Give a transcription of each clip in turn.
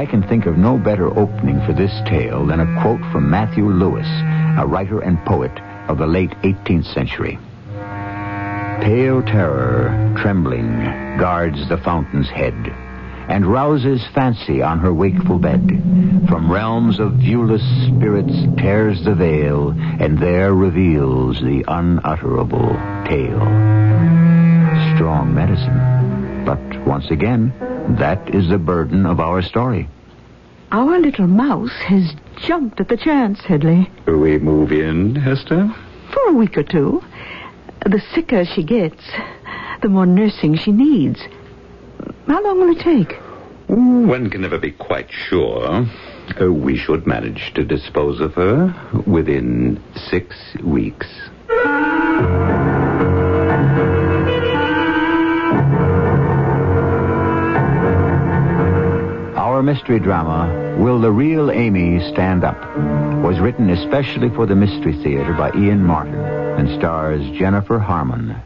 I can think of no better opening for this tale than a quote from Matthew Lewis, a writer and poet of the late 18th century. Pale terror, trembling, guards the fountain's head, and rouses fancy on her wakeful bed. From realms of viewless spirits tears the veil, and there reveals the unutterable tale. Strong medicine. But once again, that is the burden of our story. Our little mouse has jumped at the chance, Headley. We move in, Hester? For a week or two. The sicker she gets, the more nursing she needs. How long will it take? One can never be quite sure. Uh, we should manage to dispose of her within six weeks. Our mystery drama, Will the Real Amy Stand Up? was written especially for the Mystery Theater by Ian Martin and stars Jennifer Harmon.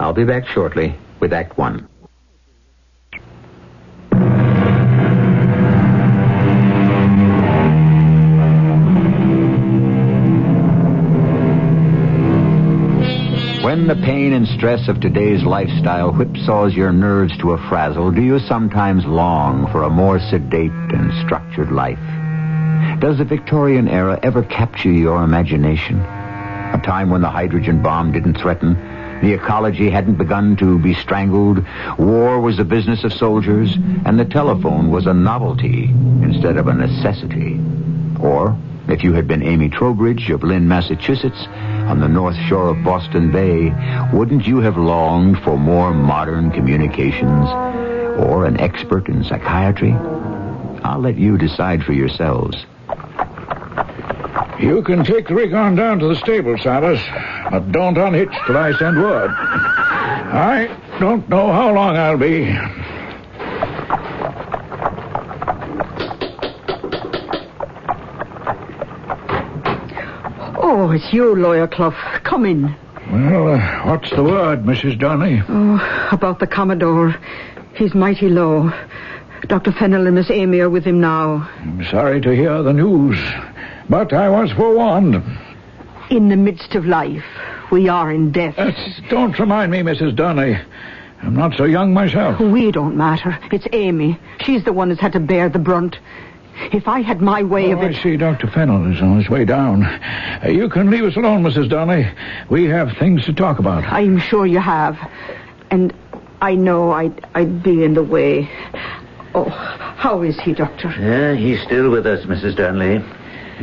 I'll be back shortly with Act One. When the pain and stress of today's lifestyle whipsaws your nerves to a frazzle, do you sometimes long for a more sedate and structured life? Does the Victorian era ever capture your imagination? A time when the hydrogen bomb didn't threaten, the ecology hadn't begun to be strangled, war was the business of soldiers, and the telephone was a novelty instead of a necessity. Or, if you had been Amy Trowbridge of Lynn, Massachusetts, on the north shore of Boston Bay, wouldn't you have longed for more modern communications or an expert in psychiatry? I'll let you decide for yourselves. You can take the rig on down to the stable, Silas, but don't unhitch till I send word. I don't know how long I'll be. Oh, it's you, Lawyer Clough. Come in. Well, uh, what's the word, Mrs. Donnelly? Oh, about the Commodore. He's mighty low. Dr. Fennel and Miss Amy are with him now. I'm sorry to hear the news, but I was forewarned. In the midst of life, we are in death. Don't remind me, Mrs. Donnelly. I'm not so young myself. We don't matter. It's Amy. She's the one that's had to bear the brunt. If I had my way Oh, of I it. see Dr. Fennel is on his way down. Uh, you can leave us alone, Mrs. Donnelly. We have things to talk about. I'm sure you have. And I know I'd, I'd be in the way. Oh, how is he, Doctor? Yeah, he's still with us, Mrs. Donnelly.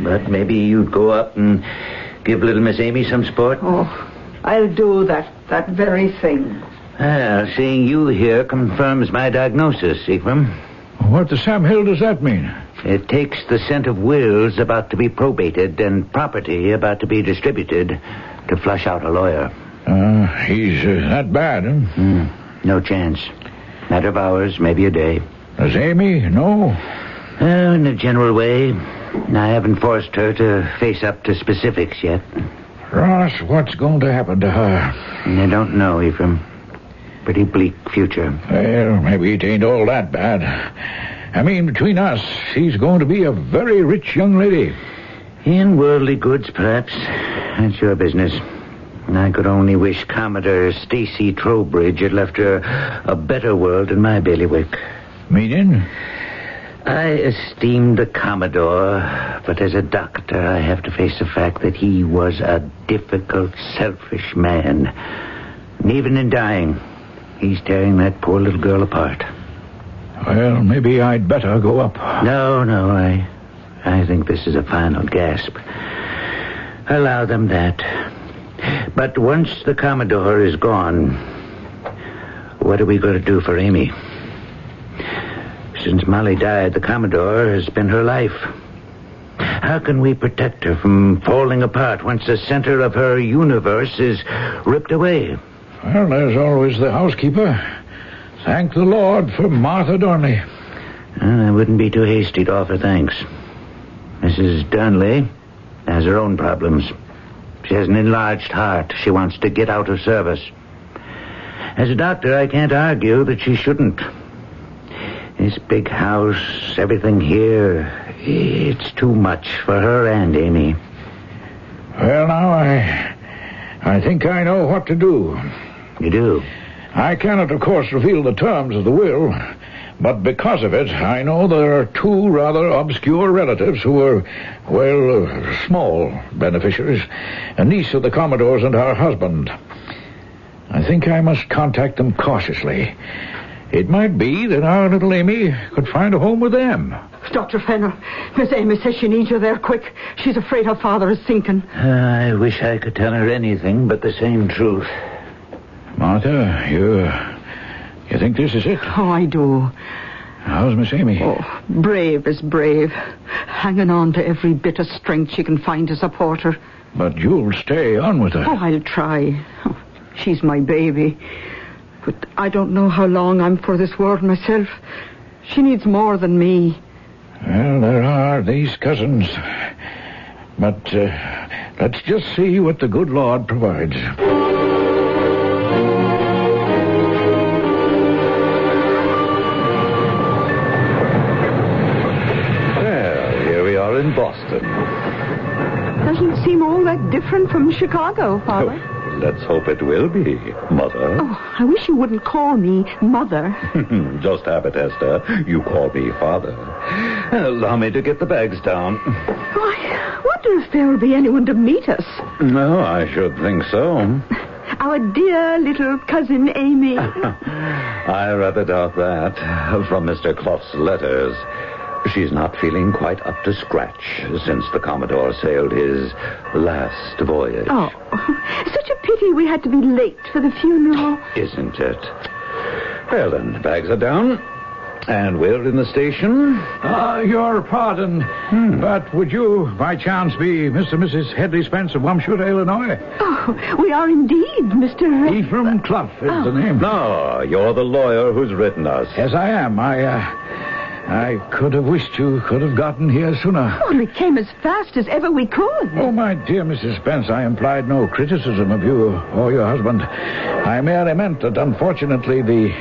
But maybe you'd go up and give little Miss Amy some sport. Oh, I'll do that, that very thing. Well, seeing you here confirms my diagnosis, Ephraim. What the Sam Hill does that mean? It takes the scent of wills about to be probated and property about to be distributed to flush out a lawyer. Uh, he's uh, that bad, huh? Hmm, no chance. Matter of hours, maybe a day. Does Amy know? Oh, in a general way. I haven't forced her to face up to specifics yet. Ross, what's going to happen to her? I don't know, Ephraim. Pretty bleak future. Well, maybe it ain't all that bad. I mean, between us, she's going to be a very rich young lady. In worldly goods, perhaps. That's your business. I could only wish Commodore Stacy Trowbridge had left her a better world than my bailiwick. Meaning? I esteemed the Commodore, but as a doctor, I have to face the fact that he was a difficult, selfish man. And even in dying, he's tearing that poor little girl apart. Well, maybe I'd better go up. No, no, I, I think this is a final gasp. Allow them that. But once the Commodore is gone, what are we going to do for Amy? Since Molly died, the Commodore has been her life. How can we protect her from falling apart once the center of her universe is ripped away? Well, there's always the housekeeper. Thank the Lord for Martha Durnley. I wouldn't be too hasty to offer thanks. Mrs. Durnley has her own problems. She has an enlarged heart. She wants to get out of service. As a doctor, I can't argue that she shouldn't. This big house, everything here, it's too much for her and Amy. Well, now, I. I think I know what to do. You do? I cannot, of course, reveal the terms of the will, but because of it, I know there are two rather obscure relatives who were, well, uh, small beneficiaries. A niece of the Commodore's and her husband. I think I must contact them cautiously. It might be that our little Amy could find a home with them. Dr. Fennel, Miss Amy says she needs you there quick. She's afraid her father is sinking. I wish I could tell her anything but the same truth. Martha, you. You think this is it? Oh, I do. How's Miss Amy? Oh, brave is brave. Hanging on to every bit of strength she can find to support her. But you'll stay on with her. Oh, I'll try. Oh, she's my baby. But I don't know how long I'm for this world myself. She needs more than me. Well, there are these cousins. But uh, let's just see what the good Lord provides. Boston. Doesn't seem all that different from Chicago, Father. Oh, let's hope it will be, Mother. Oh, I wish you wouldn't call me Mother. Just habit, Hester. You call me Father. Allow me to get the bags down. Why, I wonder if there will be anyone to meet us. No, I should think so. Our dear little cousin Amy. I rather doubt that from Mr. Clough's letters. She's not feeling quite up to scratch since the Commodore sailed his last voyage. Oh, such a pity we had to be late for the funeral. Isn't it? Well, then, the bags are down. And we're in the station. Ah, your pardon. But would you, by chance, be Mr. and Mrs. Headley Spence of Wamshuta, Illinois? Oh, we are indeed, Mr. Re- Ephraim Clough is the name. No, you're the lawyer who's written us. Yes, I am. I, uh, I could have wished you could have gotten here sooner. Oh, we came as fast as ever we could. Oh, my dear Mrs. Spence, I implied no criticism of you or your husband. I merely meant that, unfortunately, the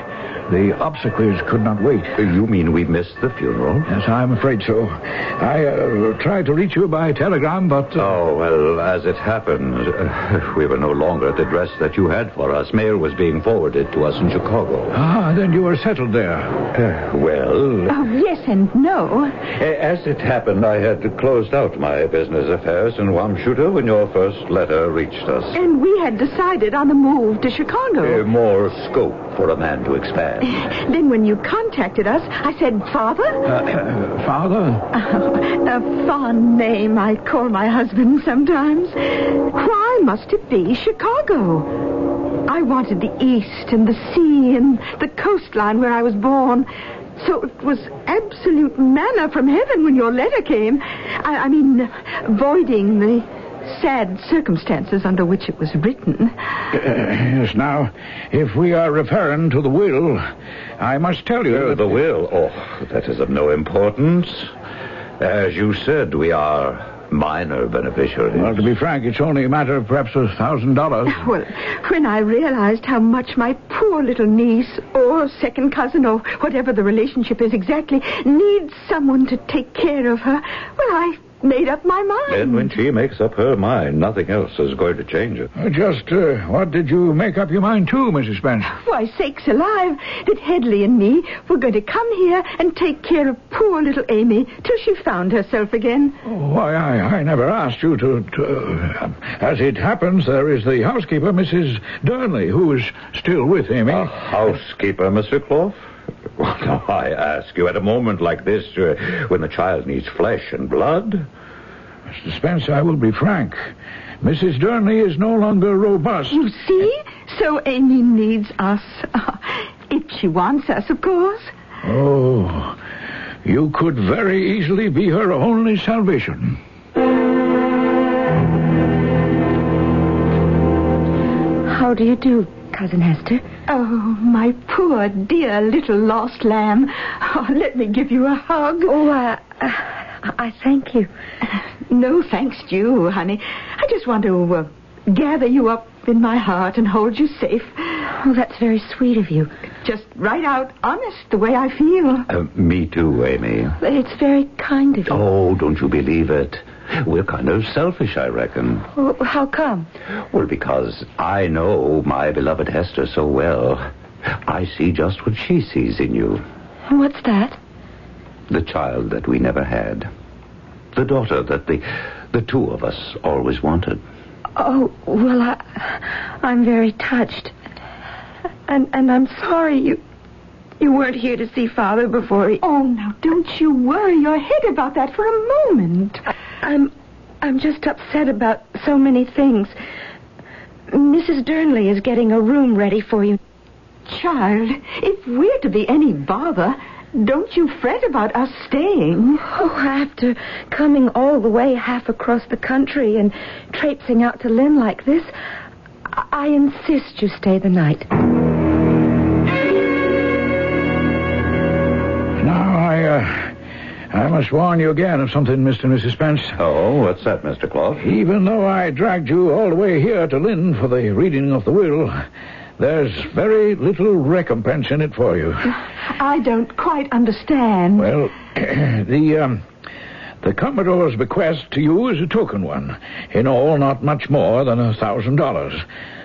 the obsequies could not wait. You mean we missed the funeral? Yes, I'm afraid so. I uh, tried to reach you by telegram, but... Uh, Oh, well, as it happened, uh, we were no longer at the address that you had for us. Mail was being forwarded to us in Chicago. Ah, then you were settled there. Uh, well, Oh, yes and no. as it happened, I had closed out my business affairs in Wamshuta when your first letter reached us. And we had decided on a move to Uh, Chicago. more scope for a man to expand. Then when you contacted us, I said, Father? Uh, father? a fond name I call my husband sometimes. Why must it be Chicago? I wanted the East and the sea and the coastline where I was born. So it was absolute manna from heaven when your letter came. I, I mean, voiding the sad circumstances under which it was written. Uh, yes, now, if we are referring to the will, I must tell you... Uh, that- the will? Oh, that is of no importance. As you said, we are minor beneficiaries. Well, to be frank, it's only a matter of perhaps a thousand dollars. Well, when I realized how much my poor little niece, or second cousin, or whatever the relationship is exactly, needs someone to take care of her, well, I made up my mind. And when she makes up her mind, nothing else is going to change it. Uh, Just uh, what did you make up your mind to, Mrs. Spence? Why, sakes alive, that Headley and me were going to come here and take care of poor little Amy till she found herself again. Oh, why, I, I never asked you to. to uh, as it happens, there is the housekeeper, Mrs. Durnley, who is still with Amy. A housekeeper, Mr. Clough? Well, now, I ask you, at a moment like this, uh, when the child needs flesh and blood? Mr. Spence, I will be frank. Mrs. Durnley is no longer robust. You see? So Amy needs us. if she wants us, of course. Oh, you could very easily be her only salvation. How do you do, Cousin Hester? Oh, my poor, dear little lost lamb. Oh, let me give you a hug. Oh, uh, uh, I thank you. No thanks to you, honey. I just want to uh, gather you up in my heart and hold you safe. Oh, that's very sweet of you. Just right out, honest, the way I feel. Uh, me too, Amy. It's very kind of you. Oh, don't you believe it? We're kind of selfish, I reckon. Well, how come? Well, because I know my beloved Hester so well. I see just what she sees in you. And what's that? The child that we never had. The daughter that the the two of us always wanted. Oh, well, I, I'm very touched. And and I'm sorry you you weren't here to see Father before he... Oh, now, don't you worry your head about that for a moment. I'm I'm just upset about so many things. Mrs. Durnley is getting a room ready for you. Child, if we're to be any bother, don't you fret about us staying. Oh, after coming all the way half across the country and traipsing out to Lynn like this, I insist you stay the night. I must warn you again of something, Mr. and Mrs. Spence. Oh, what's that, Mr. Clough? Even though I dragged you all the way here to Lynn for the reading of the will, there's very little recompense in it for you. I don't quite understand. Well, the, um, the Commodore's bequest to you is a token one. In all, not much more than a thousand dollars.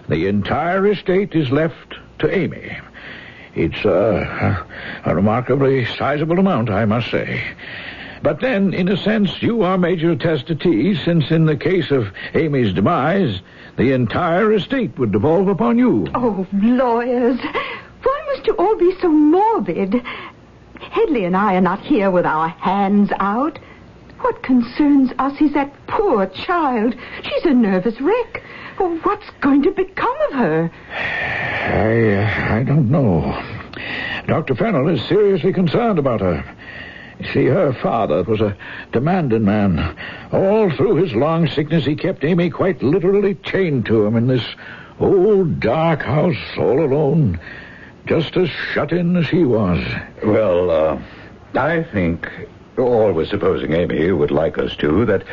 The entire estate is left to Amy. It's uh, a remarkably sizable amount, I must say. But then, in a sense, you are major testatee, since in the case of Amy's demise, the entire estate would devolve upon you. Oh, lawyers, why must you all be so morbid? Headley and I are not here with our hands out. What concerns us is that poor child. She's a nervous wreck. Well, what's going to become of her? I, uh, I don't know. Dr. Fennel is seriously concerned about her. See, her father was a demanding man. All through his long sickness, he kept Amy quite literally chained to him in this old dark house all alone, just as shut in as he was. Well, uh, I think, always supposing Amy would like us to, that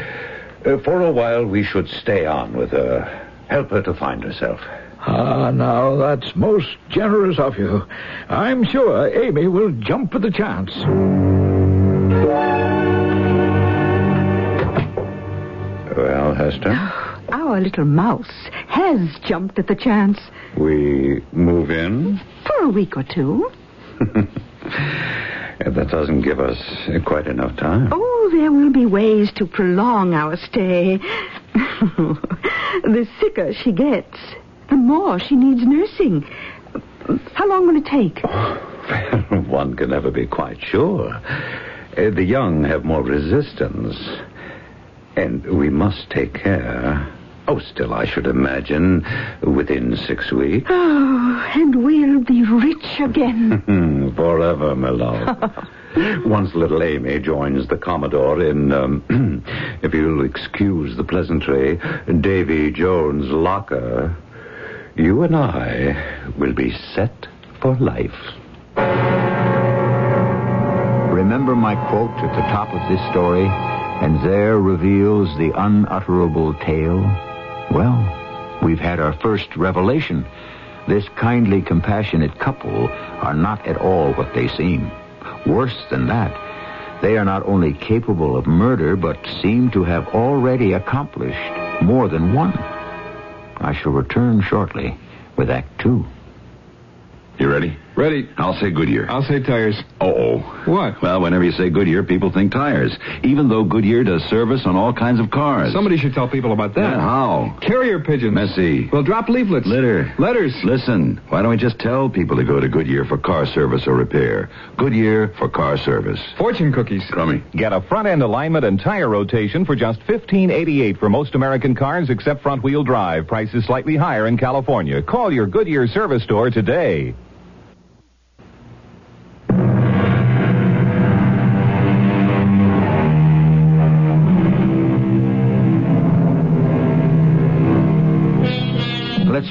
uh, for a while we should stay on with her. Help her to find herself. Ah, now, that's most generous of you. I'm sure Amy will jump at the chance. Our little mouse has jumped at the chance we move in? for a week or two. That doesn't give us quite enough time. Oh, there will be ways to prolong our stay. the sicker she gets, the more she needs nursing. How long will it take? One can never be quite sure. Uh, the young have more resistance. And we must take care. Oh, still, I should imagine within six weeks. Oh, and we'll be rich again. Forever, my love. Once little Amy joins the Commodore in, um, if you'll excuse the pleasantry, Davy Jones' locker, you and I will be set for life. Remember my quote at the top of this story, and there reveals the unutterable tale? Well, we've had our first revelation. This kindly, compassionate couple are not at all what they seem. Worse than that, they are not only capable of murder, but seem to have already accomplished more than one. I shall return shortly with Act Two. You ready? Ready. I'll say Goodyear. I'll say tires. Uh-oh. What? Well, whenever you say Goodyear, people think tires. Even though Goodyear does service on all kinds of cars. Somebody should tell people about that. Yeah, how? Carrier pigeons. Messy. Well, drop leaflets. Litter. Letters. Listen, why don't we just tell people to go to Goodyear for car service or repair? Goodyear for car service. Fortune cookies. Crummy. Get a front end alignment and tire rotation for just $15.88 for most American cars except front wheel drive. Price is slightly higher in California. Call your Goodyear service store today.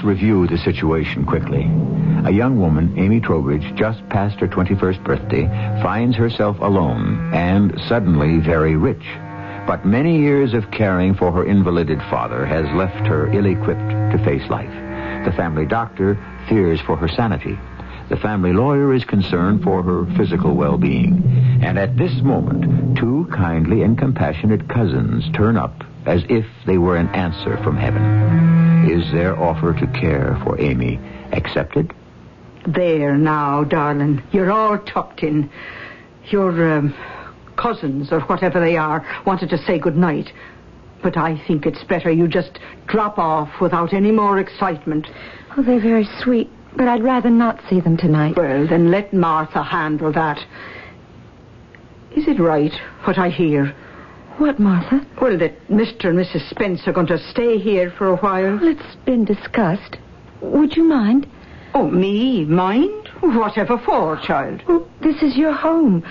Review the situation quickly. A young woman, Amy Trowbridge, just past her 21st birthday, finds herself alone and suddenly very rich. But many years of caring for her invalided father has left her ill-equipped to face life. The family doctor fears for her sanity. The family lawyer is concerned for her physical well-being. And at this moment, two kindly and compassionate cousins turn up as if they were an answer from heaven. Is their offer to care for Amy accepted? There now, darling. You're all tucked in. Your um, cousins, or whatever they are, wanted to say good night. But I think it's better you just drop off without any more excitement. Oh, they're very sweet, but I'd rather not see them tonight. Well, then let Martha handle that. Is it right, what I hear? What, Martha? Well, that Mr. and Mrs. Spence are going to stay here for a while. Well, it's been discussed. Would you mind? Oh, me? Mind? Whatever for, child? Well, this is your home.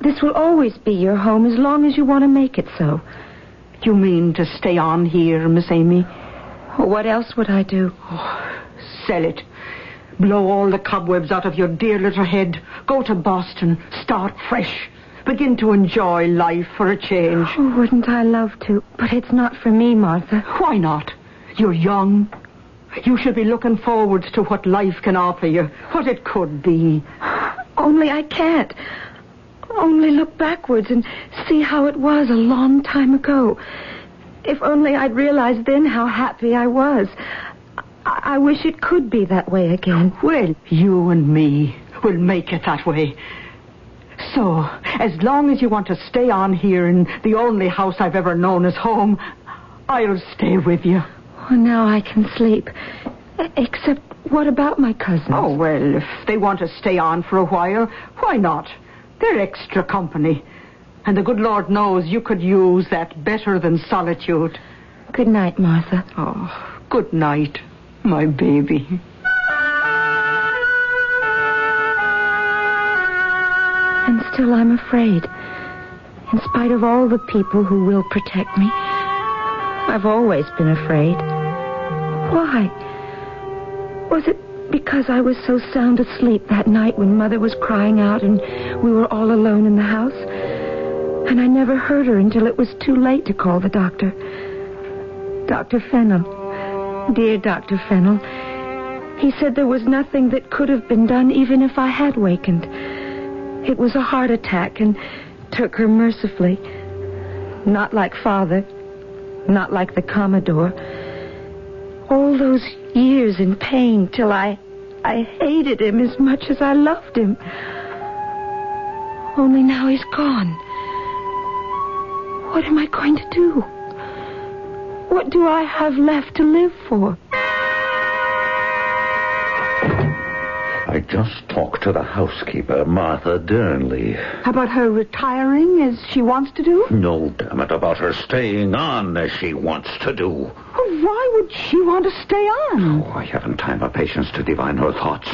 This will always be your home as long as you want to make it so. You mean to stay on here, Miss Amy? Well, what else would I do? Oh, Sell it. Blow all the cobwebs out of your dear little head. Go to Boston. Start fresh. Begin to enjoy life for a change. Oh, wouldn't I love to? But it's not for me, Martha. Why not? You're young. You should be looking forward to what life can offer you, what it could be. Only I can't. Only look backwards and see how it was a long time ago. If only I'd realized then how happy I was. I, I wish it could be that way again. Well, you and me will make it that way. So, as long as you want to stay on here in the only house I've ever known as home, I'll stay with you. Oh, now I can sleep. Except, what about my cousins? Oh, well, if they want to stay on for a while, why not? They're extra company. And the good Lord knows you could use that better than solitude. Good night, Martha. Oh, good night, my baby. Still I'm afraid. In spite of all the people who will protect me, I've always been afraid. Why? Was it because I was so sound asleep that night when Mother was crying out and we were all alone in the house? And I never heard her until it was too late to call the doctor. Dr. Fennel. Dear Dr. Fennel. He said there was nothing that could have been done even if I had wakened. It was a heart attack and took her mercifully. Not like father. Not like the Commodore. All those years in pain till I I hated him as much as I loved him. Only now he's gone. What am I going to do? What do I have left to live for? I just talked to the housekeeper, Martha Durnley. About her retiring as she wants to do? No, damn it, about her staying on as she wants to do. Well, why would she want to stay on? Oh, I haven't time or patience to divine her thoughts.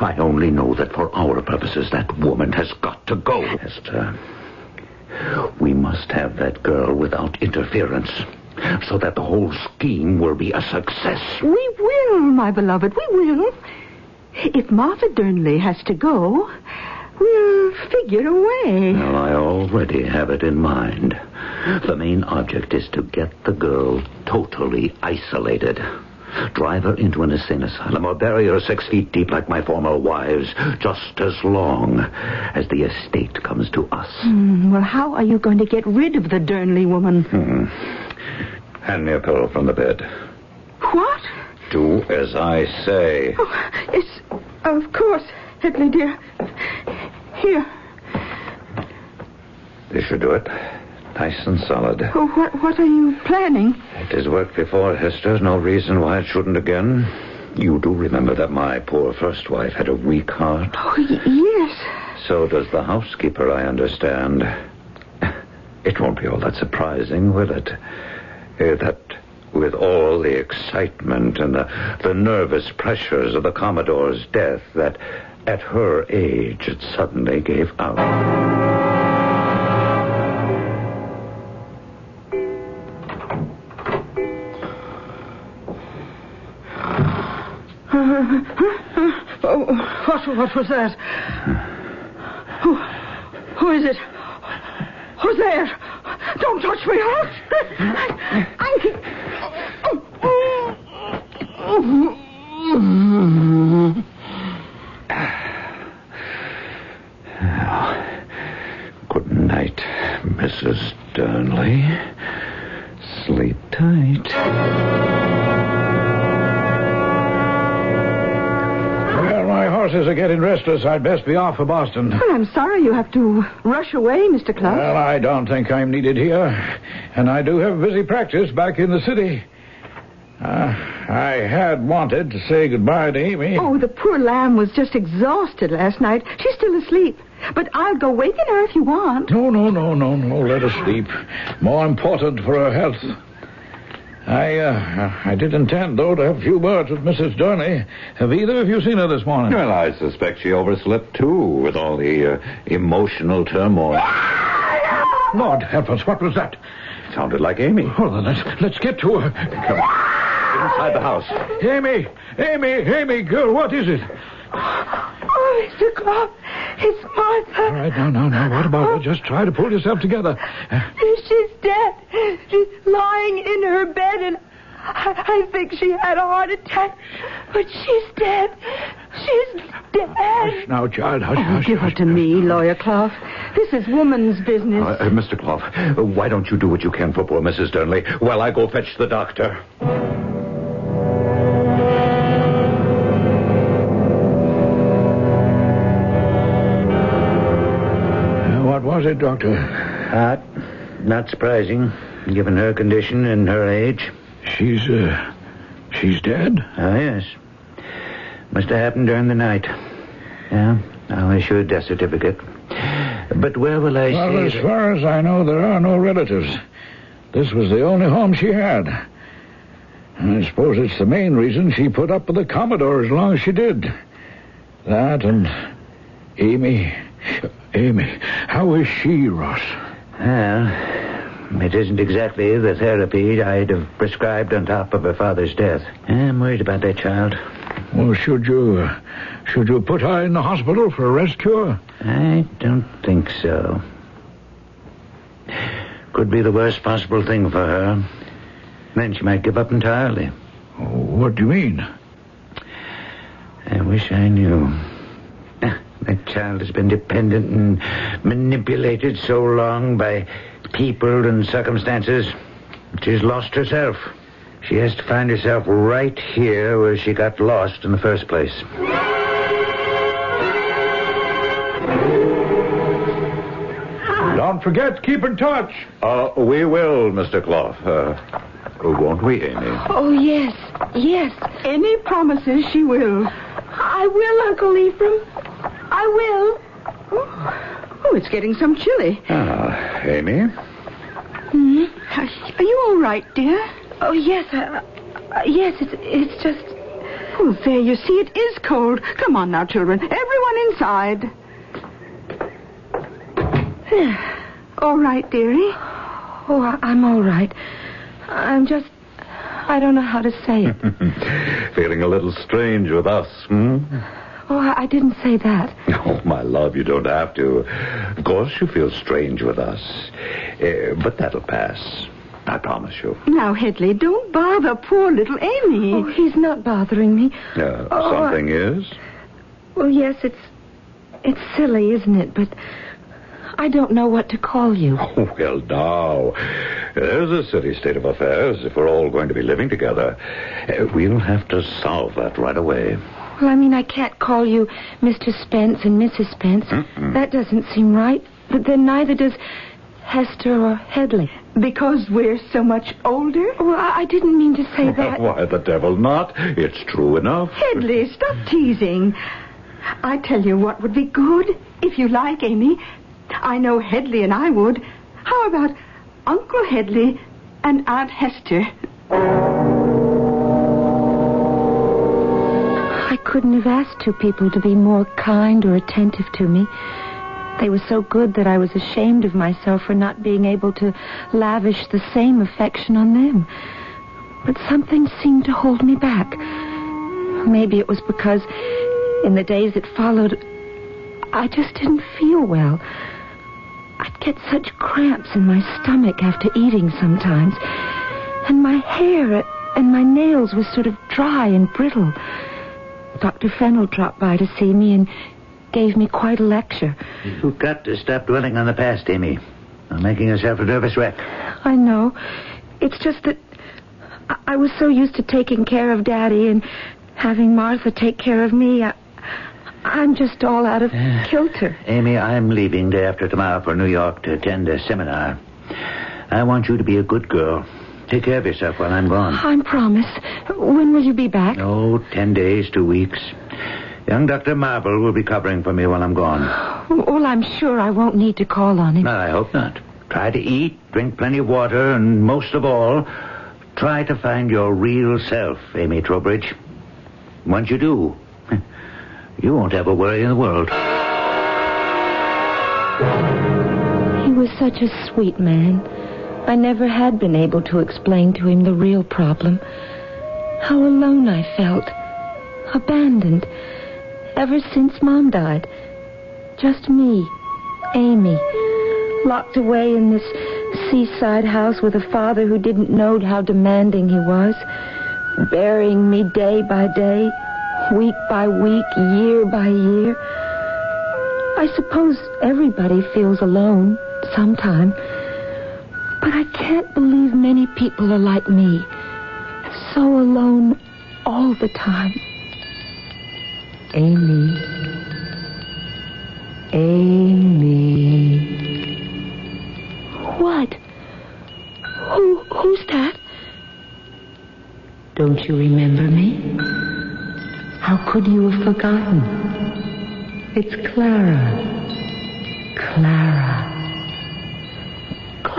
I only know that for our purposes, that woman has got to go. Hester, we must have that girl without interference, so that the whole scheme will be a success. We will, my beloved, we will. If Martha Durnley has to go, we'll figure a way. Well, I already have it in mind. The main object is to get the girl totally isolated. Drive her into an insane asylum or bury her six feet deep like my former wives, just as long as the estate comes to us. Hmm, well, how are you going to get rid of the Durnley woman? Hmm. Hand me a pillow from the bed. What? Do as I say. Oh, yes, of course, Hedley, dear. Here. This should do it. Nice and solid. Oh, what, what are you planning? It has worked before, Hester. No reason why it shouldn't again. You do remember that my poor first wife had a weak heart. Oh, yes. So does the housekeeper, I understand. It won't be all that surprising, will it? Uh, that with all the excitement and the, the nervous pressures of the Commodore's death, that at her age it suddenly gave out. Oh, what, what was that? Who, who is it? Who's there? Don't touch me. Good night, Mrs. Durnley. Sleep tight. Well, my horses are getting restless. I'd best be off for Boston. Well, I'm sorry you have to rush away, Mr. Clark. Well, I don't think I'm needed here. And I do have a busy practice back in the city. Uh, I had wanted to say goodbye to Amy. Oh, the poor lamb was just exhausted last night. She's still asleep. But I'll go waken her if you want. No, no, no, no, no. Let her sleep. More important for her health. I, uh, I did intend, though, to have a few words with Mrs. Durnley. Have either of you seen her this morning? Well, I suspect she overslept, too, with all the uh, emotional turmoil. Lord help us, what was that? It sounded like Amy. Well, then let's, let's get to her. Come on. Inside the house. Amy, Amy, Amy, girl, what is it? Oh, Mr. Clough, it's Martha. All right, now, now, now, what about her? Just try to pull yourself together. She's dead. She's lying in her bed, and I, I think she had a heart attack. But she's dead. She's dead. hush now, child, hush, Oh, hush. give her hush. to me, Lawyer Clough. This is woman's business. Uh, uh, Mr. Clough, uh, why don't you do what you can for poor Mrs. Durnley while I go fetch the doctor? What was it, Doctor? Heart. Not surprising, given her condition and her age. She's, uh, she's dead? Oh, yes. Must have happened during the night. Yeah, I'll issue a death certificate. But where will I Well, as that- far as I know, there are no relatives. This was the only home she had. I suppose it's the main reason she put up with the Commodore as long as she did. That and Amy. Amy, how is she, Ross? Well, it isn't exactly the therapy I'd have prescribed on top of her father's death. I'm worried about that child. Well, should you, uh, should you put her in the hospital for a rest cure? I don't think so. Could be the worst possible thing for her. Then she might give up entirely. What do you mean? I wish I knew. That child has been dependent and manipulated so long by people and circumstances. She's lost herself. She has to find herself right here where she got lost in the first place. Don't forget, keep in touch. Uh, we will, Mr. Clough. Uh, won't we, Amy? Oh, yes, yes. Any promises she will. I will, Uncle Ephraim. I will. Oh, it's getting some chilly. Ah, Amy? Hmm? Are you all right, dear? Oh, yes, uh, uh, yes, it's, it's just... Oh, there, you see, it is cold. Come on now, children. Everyone inside. all right, dearie. Oh, I, I'm all right. I'm just... I don't know how to say it. Feeling a little strange with us, hmm? Oh, I, I didn't say that. Oh, my love, you don't have to. Of course you feel strange with us. Uh, but that'll pass. I promise you. Now, Headley, don't bother poor little Amy. Oh, he's not bothering me. Uh, Oh, I- something is? Well, yes, it's... It's silly, isn't it? But I don't know what to call you. Oh, well, now. There's a silly state of affairs if we're all going to be living together. Uh, we'll have to solve that right away. Well, I mean, I can't call you Mr. Spence and Mrs. Spence. That doesn't seem right. But then neither does Hester or Headley. Because we're so much older? Well, I, I didn't mean to say that. Why the devil not? It's true enough. Headley, stop teasing. I tell you what would be good, if you like, Amy. I know Headley and I would. How about Uncle Headley and Aunt Hester? Couldn't have asked two people to be more kind or attentive to me. They were so good that I was ashamed of myself for not being able to lavish the same affection on them. But something seemed to hold me back. Maybe it was because in the days that followed, I just didn't feel well. I'd get such cramps in my stomach after eating sometimes. And my hair and my nails were sort of dry and brittle. Dr. Fennel dropped by to see me and gave me quite a lecture. You've got to stop dwelling on the past, Amy. You're making yourself a nervous wreck. I know. It's just that I- I was so used to taking care of Daddy and having Martha take care of me. I, I'm just all out of kilter. Amy, I'm leaving day after tomorrow for New York to attend a seminar. I want you to be a good girl. Take care of yourself while I'm gone. I promise. When will you be back? Oh, ten days, two weeks. Young Dr. Marble will be covering for me while I'm gone. Well, I'm sure I won't need to call on him. No, I hope not. Try to eat, drink plenty of water, and most of all, try to find your real self, Amy Trowbridge. Once you do, you won't have a worry in the world. He was such a sweet man. I never had been able to explain to him the real problem. How alone I felt. Abandoned. Ever since Mom died. Just me, Amy, locked away in this seaside house with a father who didn't know how demanding he was, burying me day by day, week by week, year by year. I suppose everybody feels alone sometime. But I can't believe many people are like me. So alone all the time. Amy. Amy. What? Who who's that? Don't you remember me? How could you have forgotten? It's Clara. Clara.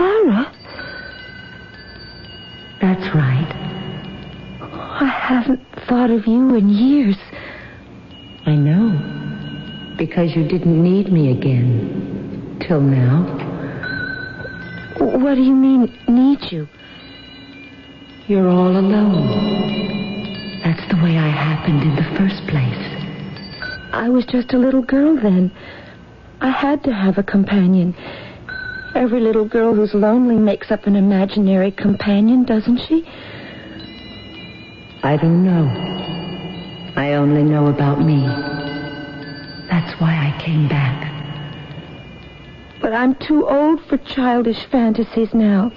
Clara? That's right. Oh, I haven't thought of you in years. I know. Because you didn't need me again. Till now. What do you mean, need you? You're all alone. That's the way I happened in the first place. I was just a little girl then. I had to have a companion. Every little girl who's lonely makes up an imaginary companion, doesn't she? I don't know. I only know about me. That's why I came back. But I'm too old for childish fantasies now.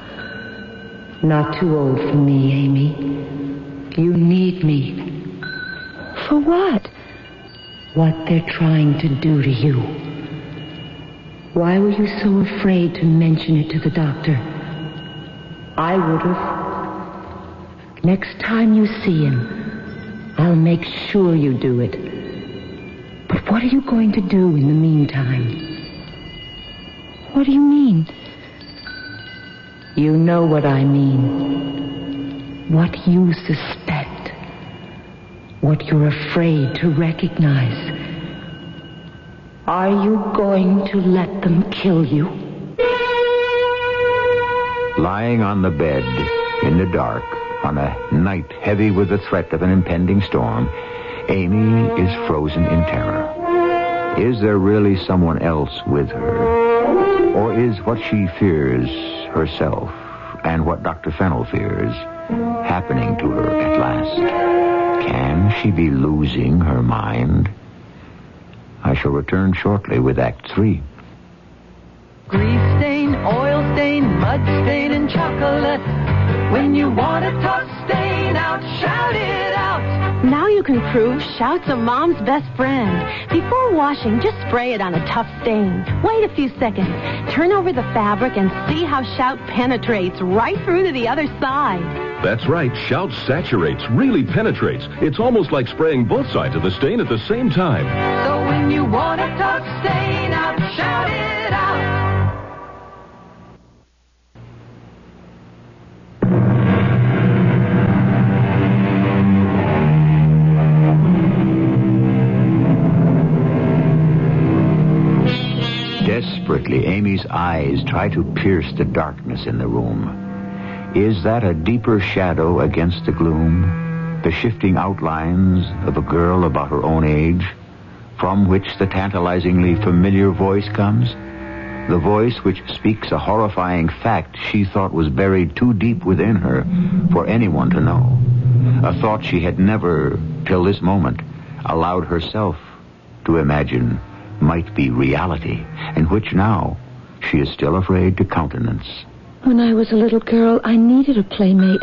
Not too old for me, Amy. You need me. For what? What they're trying to do to you. Why were you so afraid to mention it to the doctor? I would have. Next time you see him, I'll make sure you do it. But what are you going to do in the meantime? What do you mean? You know what I mean. What you suspect. What you're afraid to recognize. Are you going to let them kill you? Lying on the bed in the dark on a night heavy with the threat of an impending storm, Amy is frozen in terror. Is there really someone else with her? Or is what she fears herself and what Dr. Fennel fears happening to her at last? Can she be losing her mind? I shall return shortly with Act Three. Grease stain, oil stain, mud stain, and chocolate. When you want a tough stain out, shout it out. Now you can prove Shout's a mom's best friend. Before washing, just spray it on a tough stain. Wait a few seconds. Turn over the fabric and see how Shout penetrates right through to the other side. That's right. Shout saturates, really penetrates. It's almost like spraying both sides of the stain at the same time. So when you want a tough stain out, shout it out. Desperately, Amy's eyes try to pierce the darkness in the room. Is that a deeper shadow against the gloom? the shifting outlines of a girl about her own age, from which the tantalizingly familiar voice comes? The voice which speaks a horrifying fact she thought was buried too deep within her for anyone to know. A thought she had never, till this moment, allowed herself to imagine might be reality, and which now she is still afraid to countenance. When I was a little girl, I needed a playmate.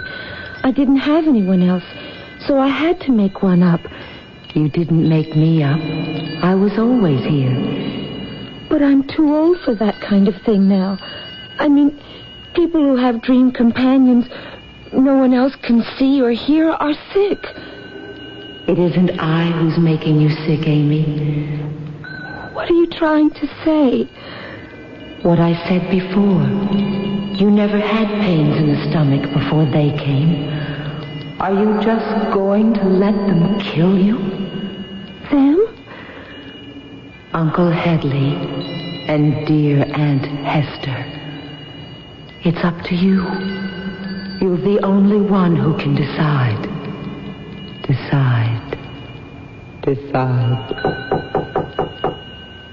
I didn't have anyone else, so I had to make one up. You didn't make me up. I was always here. But I'm too old for that kind of thing now. I mean, people who have dream companions no one else can see or hear are sick. It isn't I who's making you sick, Amy. What are you trying to say? What I said before. You never had pains in the stomach before they came. Are you just going to let them kill you? Them? Uncle Headley and dear Aunt Hester. It's up to you. You're the only one who can decide. Decide. Decide.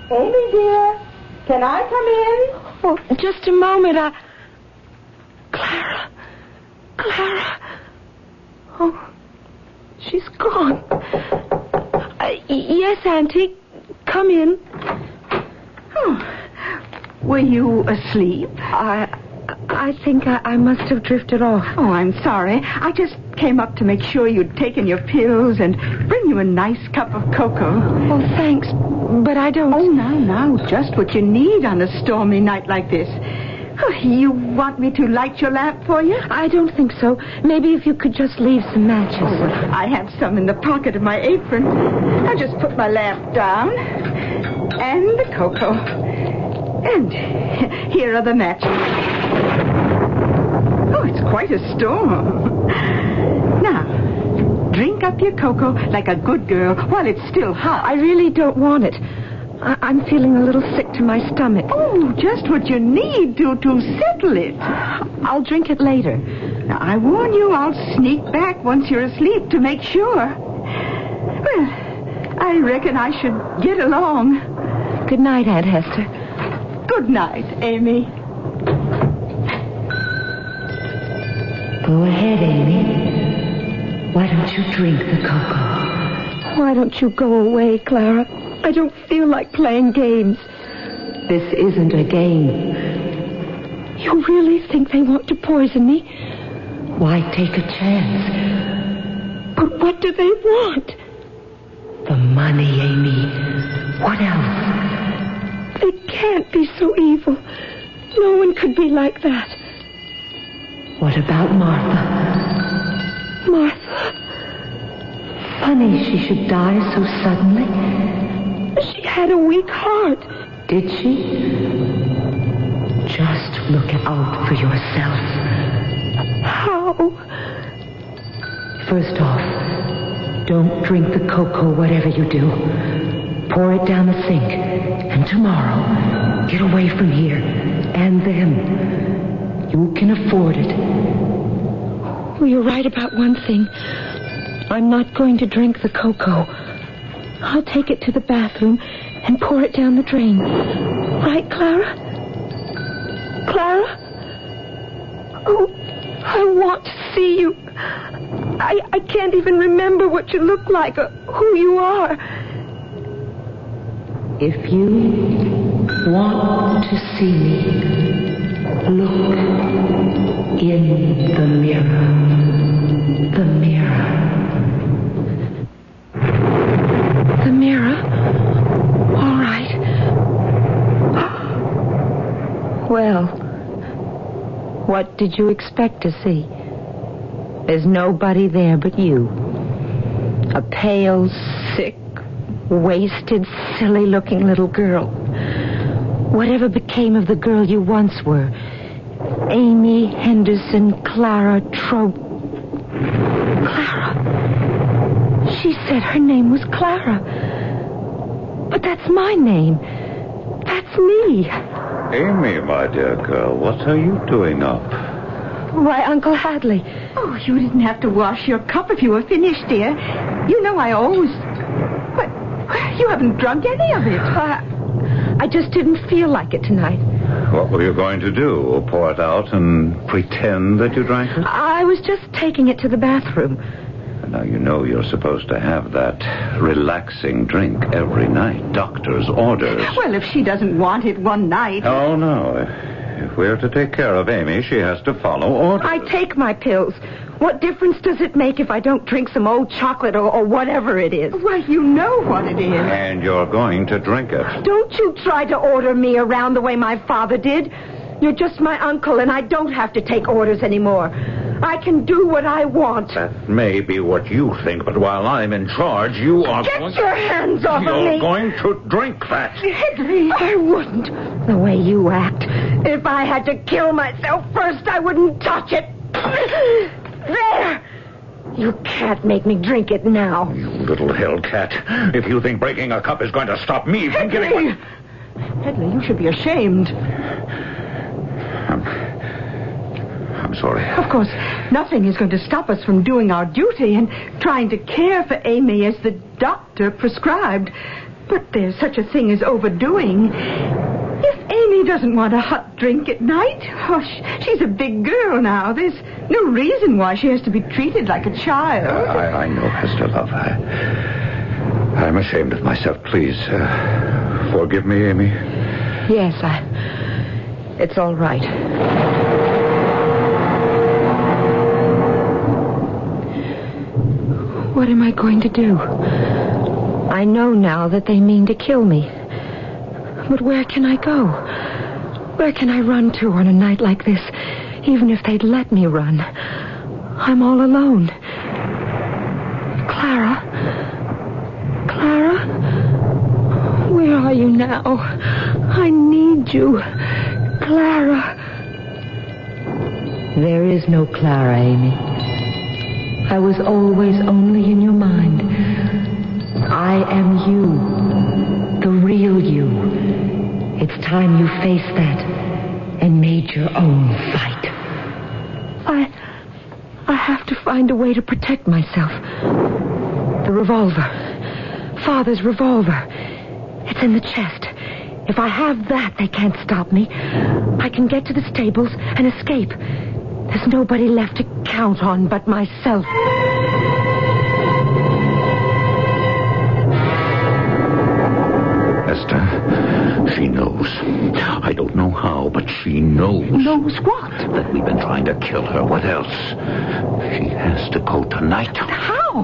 Amy, dear, can I come in? Oh, just a moment. I... Clara. Clara. Oh, she's gone. Uh, yes, Auntie. Come in. Oh, were you asleep? I... I think I, I must have drifted off. Oh, I'm sorry. I just came up to make sure you'd taken your pills and bring you a nice cup of cocoa. Oh, thanks. But I don't. Oh, now, now. Just what you need on a stormy night like this. Oh, you want me to light your lamp for you? I don't think so. Maybe if you could just leave some matches. Oh, I have some in the pocket of my apron. I'll just put my lamp down. And the cocoa. And here are the matches. Oh, it's quite a storm. Now, drink up your cocoa like a good girl while it's still hot. I really don't want it. I- I'm feeling a little sick to my stomach. Oh, just what you need to, to settle it. I'll drink it later. Now, I warn you, I'll sneak back once you're asleep to make sure. Well, I reckon I should get along. Good night, Aunt Hester. Good night, Amy. Go ahead, Amy. Why don't you drink the cocoa? Why don't you go away, Clara? I don't feel like playing games. This isn't a game. You really think they want to poison me? Why take a chance? But what do they want? The money, Amy. What else? They can't be so evil. No one could be like that. What about Martha? Martha. Funny she should die so suddenly. She had a weak heart. Did she? Just look out for yourself. How? First off, don't drink the cocoa whatever you do. Pour it down the sink. And tomorrow, get away from here and then, You can afford it. Well, you're right about one thing. I'm not going to drink the cocoa. I'll take it to the bathroom and pour it down the drain. Right, Clara? Clara? Oh, I want to see you. I, I can't even remember what you look like or who you are. If you want to see me, look in the mirror. The mirror. The mirror? All right. Well, what did you expect to see? There's nobody there but you. A pale, sick, wasted, silly looking little girl. Whatever became of the girl you once were? Amy Henderson Clara Trope. Clara. She said her name was Clara. But that's my name. That's me. Amy, my dear girl, what are you doing up? Why, Uncle Hadley. Oh, you didn't have to wash your cup if you were finished, dear. You know I always. But you haven't drunk any of it. I, I just didn't feel like it tonight. What were you going to do? Pour it out and pretend that you drank it? I was just taking it to the bathroom. Now, you know you're supposed to have that relaxing drink every night. Doctor's orders. Well, if she doesn't want it one night. Oh, no. If we're to take care of Amy, she has to follow orders. I take my pills. What difference does it make if I don't drink some old chocolate or, or whatever it is? Well, you know what it is. And you're going to drink it. Don't you try to order me around the way my father did. You're just my uncle, and I don't have to take orders anymore. I can do what I want. That may be what you think, but while I'm in charge, you are Get going... your hands off me! You're of me. going to drink that. Hedley, I wouldn't. The way you act. If I had to kill myself first, I wouldn't touch it. There. You can't make me drink it now. You little hellcat. If you think breaking a cup is going to stop me from getting... Hedley! Hedley, you should be ashamed. I'm sorry. Of course, nothing is going to stop us from doing our duty and trying to care for Amy as the doctor prescribed. But there's such a thing as overdoing. If Amy doesn't want a hot drink at night, oh, she's a big girl now. There's no reason why she has to be treated like a child. I, I know, Hester, love. I, I'm ashamed of myself. Please, uh, forgive me, Amy. Yes, I. It's all right. What am I going to do? I know now that they mean to kill me. But where can I go? Where can I run to on a night like this, even if they'd let me run? I'm all alone. Clara? Clara? Where are you now? I need you. Clara. There is no Clara, Amy. I was always only in your mind. I am you. The real you. It's time you faced that and made your own fight. I. I have to find a way to protect myself. The revolver. Father's revolver. It's in the chest. If I have that, they can't stop me. I can get to the stables and escape. There's nobody left to count on but myself. Hester, she knows. I don't know how, but she knows. Knows what? That we've been trying to kill her. What else? She has to go tonight. How?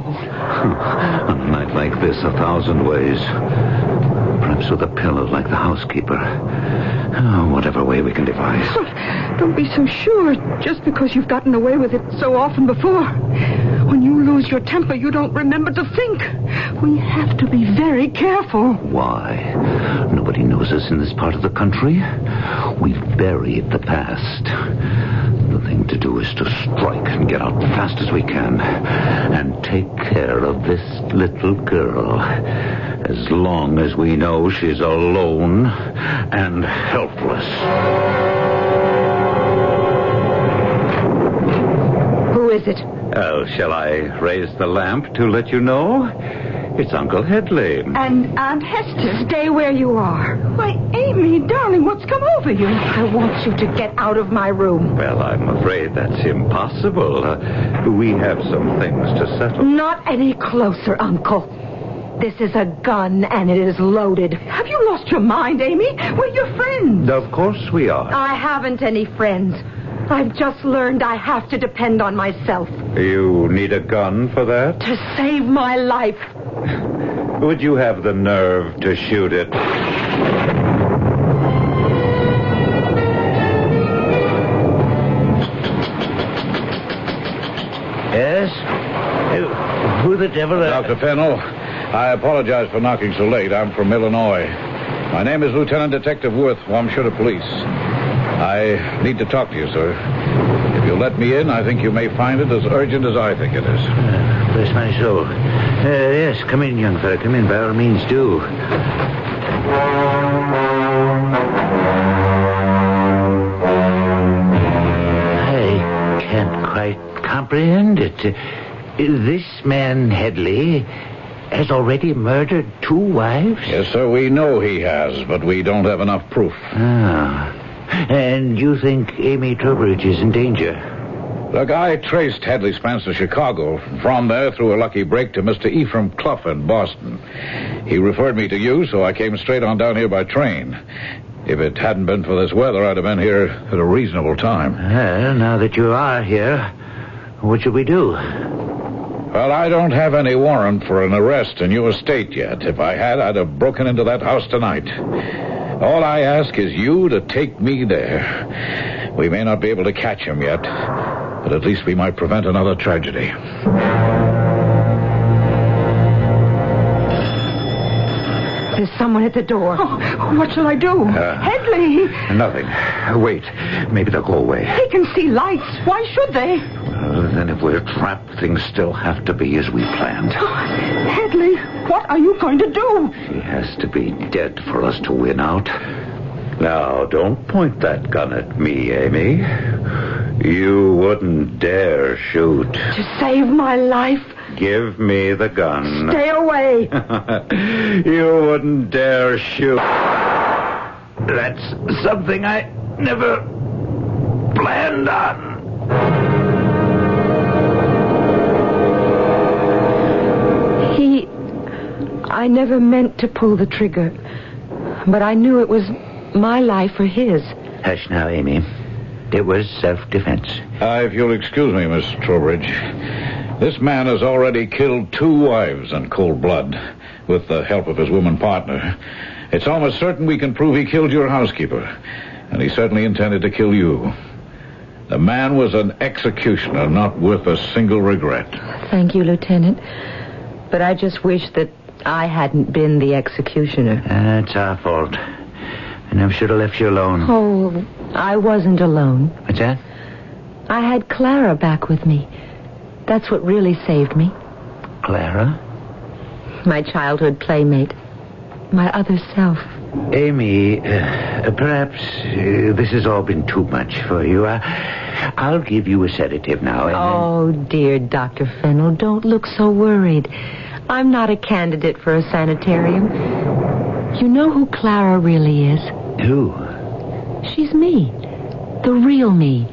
On a night like this, a thousand ways. Perhaps with a pillow like the housekeeper. Oh, whatever way we can devise. Oh, don't be so sure just because you've gotten away with it so often before. When you lose your temper, you don't remember to think. We have to be very careful. Why? Nobody knows us in this part of the country. We've buried the past. The thing to do is to strike and get out fast as we can. And take care of this little girl. As long as we know she's alone and helpless. Who is it? Oh, shall I raise the lamp to let you know? It's Uncle Headley. And Aunt Hester. Stay where you are. Why, Amy, darling, what's come over you? I want you to get out of my room. Well, I'm afraid that's impossible. Uh, we have some things to settle. Not any closer, Uncle. This is a gun, and it is loaded. Have you lost your mind, Amy? We're your friends. Of course we are. I haven't any friends. I've just learned I have to depend on myself You need a gun for that? to save my life. Would you have the nerve to shoot it? Yes? Who the devil... Dr. Fennel, I apologize for knocking so late. I'm from Illinois. My name is Lieutenant Detective Worth, Wamshutter Police. I need to talk to you, sir. If you'll let me in, I think you may find it as urgent as I think it is. Bless my soul. Uh, yes, come in, young fellow. Come in. By all means, do. I can't quite quite comprehend it. Uh, This man, Headley, has already murdered two wives? Yes, sir, we know he has, but we don't have enough proof. Ah. And you think Amy Trowbridge is in danger? Look, I traced Hadley Spence to Chicago. From there, through a lucky break, to Mr. Ephraim Clough in Boston. He referred me to you, so I came straight on down here by train. If it hadn't been for this weather, I'd have been here at a reasonable time. Well, now that you are here, what should we do? Well, I don't have any warrant for an arrest in your state yet. If I had, I'd have broken into that house tonight. All I ask is you to take me there. We may not be able to catch him yet, but at least we might prevent another tragedy. There's someone at the door. Oh, what shall I do? Uh, Headley! Nothing. Wait. Maybe they'll go away. They can see lights. Why should they? Uh, then if we're trapped, things still have to be as we planned. Headley, what are you going to do? She has to be dead for us to win out. Now, don't point that gun at me, Amy. You wouldn't dare shoot. To save my life. Give me the gun. Stay away. you wouldn't dare shoot. That's something I never planned on. He. I never meant to pull the trigger, but I knew it was my life or his. Hush now, Amy. It was self-defense. Uh, if you'll excuse me, Miss Trowbridge. This man has already killed two wives in cold blood with the help of his woman partner. It's almost certain we can prove he killed your housekeeper, and he certainly intended to kill you. The man was an executioner, not worth a single regret. Thank you, Lieutenant. But I just wish that I hadn't been the executioner. That's our fault. I never should have left you alone. Oh, I wasn't alone. What's that? I had Clara back with me. That's what really saved me. Clara? My childhood playmate. My other self. Amy, uh, perhaps uh, this has all been too much for you. Uh, I'll give you a sedative now. Oh, dear Dr. Fennel, don't look so worried. I'm not a candidate for a sanitarium. You know who Clara really is? Who? She's me. The real me.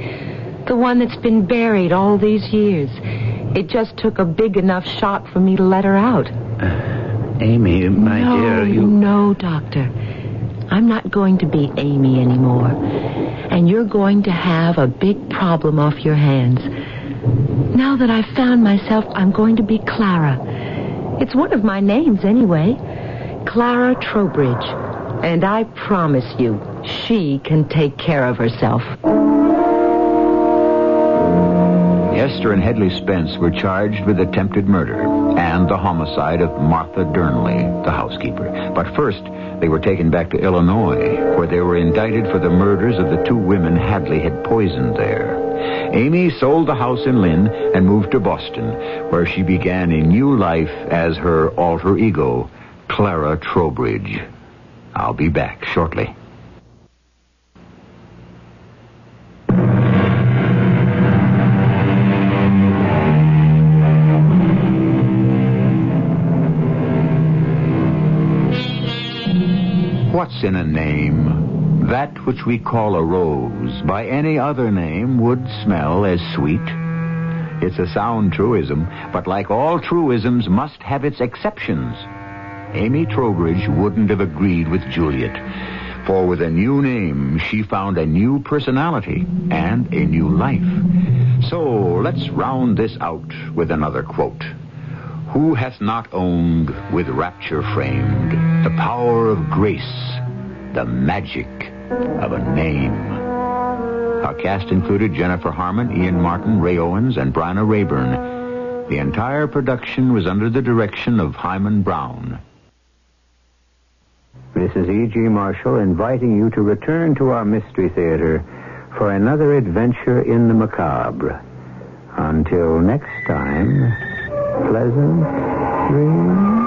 The one that's been buried all these years. It just took a big enough shot for me to let her out. Amy, my no, dear, you. No, Doctor. I'm not going to be Amy anymore. And you're going to have a big problem off your hands. Now that I've found myself, I'm going to be Clara. It's one of my names, anyway. Clara Trowbridge. And I promise you, she can take care of herself. Hester and Headley Spence were charged with attempted murder and the homicide of Martha Durnley, the housekeeper. But first, they were taken back to Illinois, where they were indicted for the murders of the two women Hadley had poisoned there. Amy sold the house in Lynn and moved to Boston, where she began a new life as her alter ego, Clara Trowbridge. I'll be back shortly. In a name? That which we call a rose, by any other name, would smell as sweet. It's a sound truism, but like all truisms, must have its exceptions. Amy Trowbridge wouldn't have agreed with Juliet, for with a new name, she found a new personality and a new life. So let's round this out with another quote. Who hath not owned, with rapture framed, the power of grace, the magic of a name? Our cast included Jennifer Harmon, Ian Martin, Ray Owens, and Bryna Raeburn. The entire production was under the direction of Himan Brown. Mrs. E.G. Marshall inviting you to return to our Mystery Theater for another adventure in the macabre. Until next time, pleasant dreams.